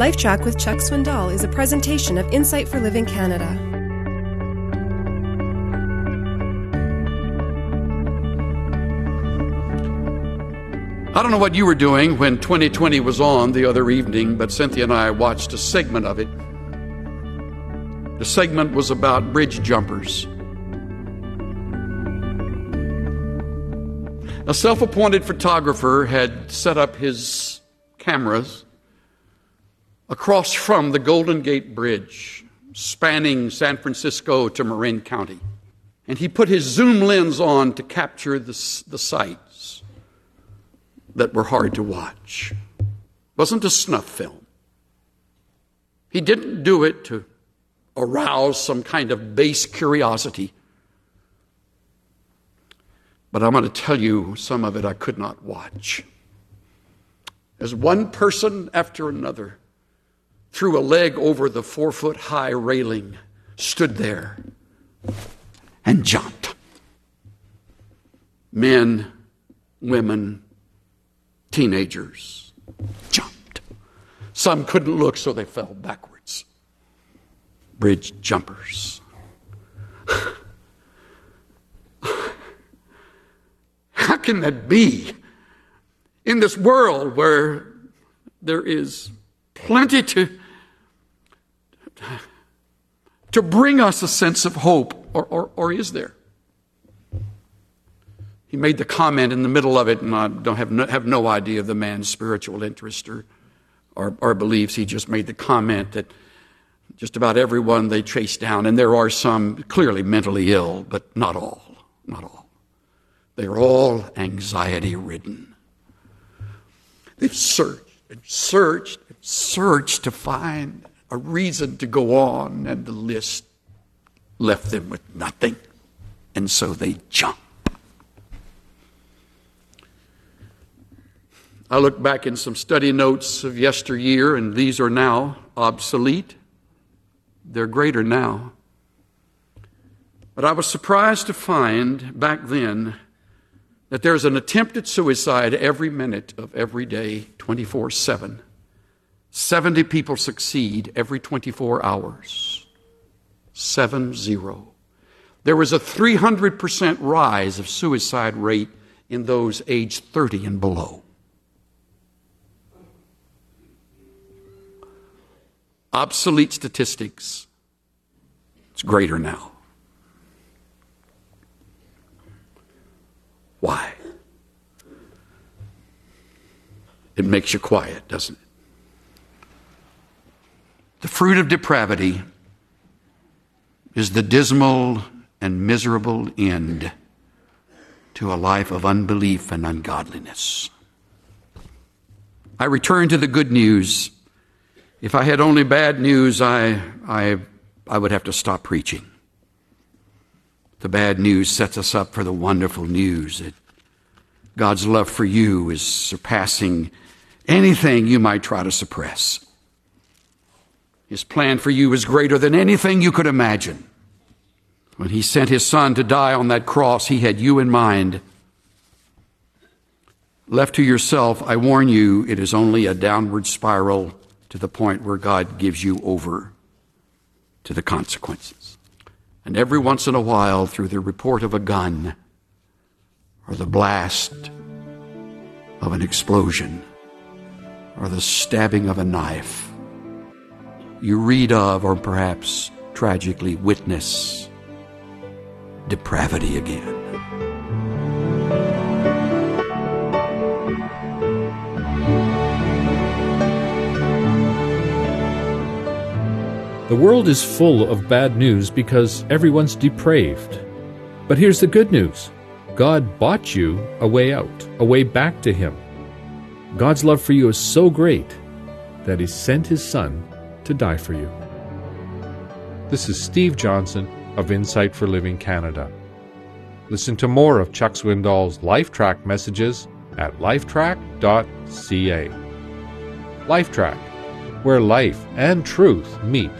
LifeTrac with Chuck Swindoll is a presentation of Insight for Living Canada. I don't know what you were doing when 2020 was on the other evening, but Cynthia and I watched a segment of it. The segment was about bridge jumpers. A self appointed photographer had set up his cameras across from the Golden Gate Bridge, spanning San Francisco to Marin County. And he put his zoom lens on to capture the, the sights that were hard to watch. It wasn't a snuff film. He didn't do it to arouse some kind of base curiosity. But I'm going to tell you some of it I could not watch. As one person after another threw a leg over the four foot high railing, stood there, and jumped. Men, women, teenagers jumped. Some couldn't look, so they fell backwards. Bridge jumpers. How can that be in this world where there is plenty to, to bring us a sense of hope, or, or, or is there? He made the comment in the middle of it, and I don't have no, have no idea of the man's spiritual interest or, or, or beliefs. He just made the comment that just about everyone they chase down, and there are some clearly mentally ill, but not all. Not all. They're all anxiety ridden. They've searched and searched and searched to find a reason to go on, and the list left them with nothing. And so they jump. I look back in some study notes of yesteryear, and these are now obsolete. They're greater now. But I was surprised to find back then that there's an attempted suicide every minute of every day, 24 7. 70 people succeed every 24 hours. 7 0. There was a 300% rise of suicide rate in those aged 30 and below. Obsolete statistics. It's greater now. Why? It makes you quiet, doesn't it? The fruit of depravity is the dismal and miserable end to a life of unbelief and ungodliness. I return to the good news. If I had only bad news, I, I, I would have to stop preaching. The bad news sets us up for the wonderful news that God's love for you is surpassing anything you might try to suppress. His plan for you is greater than anything you could imagine. When He sent His Son to die on that cross, He had you in mind. Left to yourself, I warn you, it is only a downward spiral to the point where God gives you over to the consequences. And every once in a while, through the report of a gun or the blast of an explosion or the stabbing of a knife, you read of or perhaps tragically witness depravity again. The world is full of bad news because everyone's depraved. But here's the good news God bought you a way out, a way back to Him. God's love for you is so great that He sent His Son to die for you. This is Steve Johnson of Insight for Living Canada. Listen to more of Chuck Swindoll's LifeTrac messages at lifetrac.ca. LifeTrac, where life and truth meet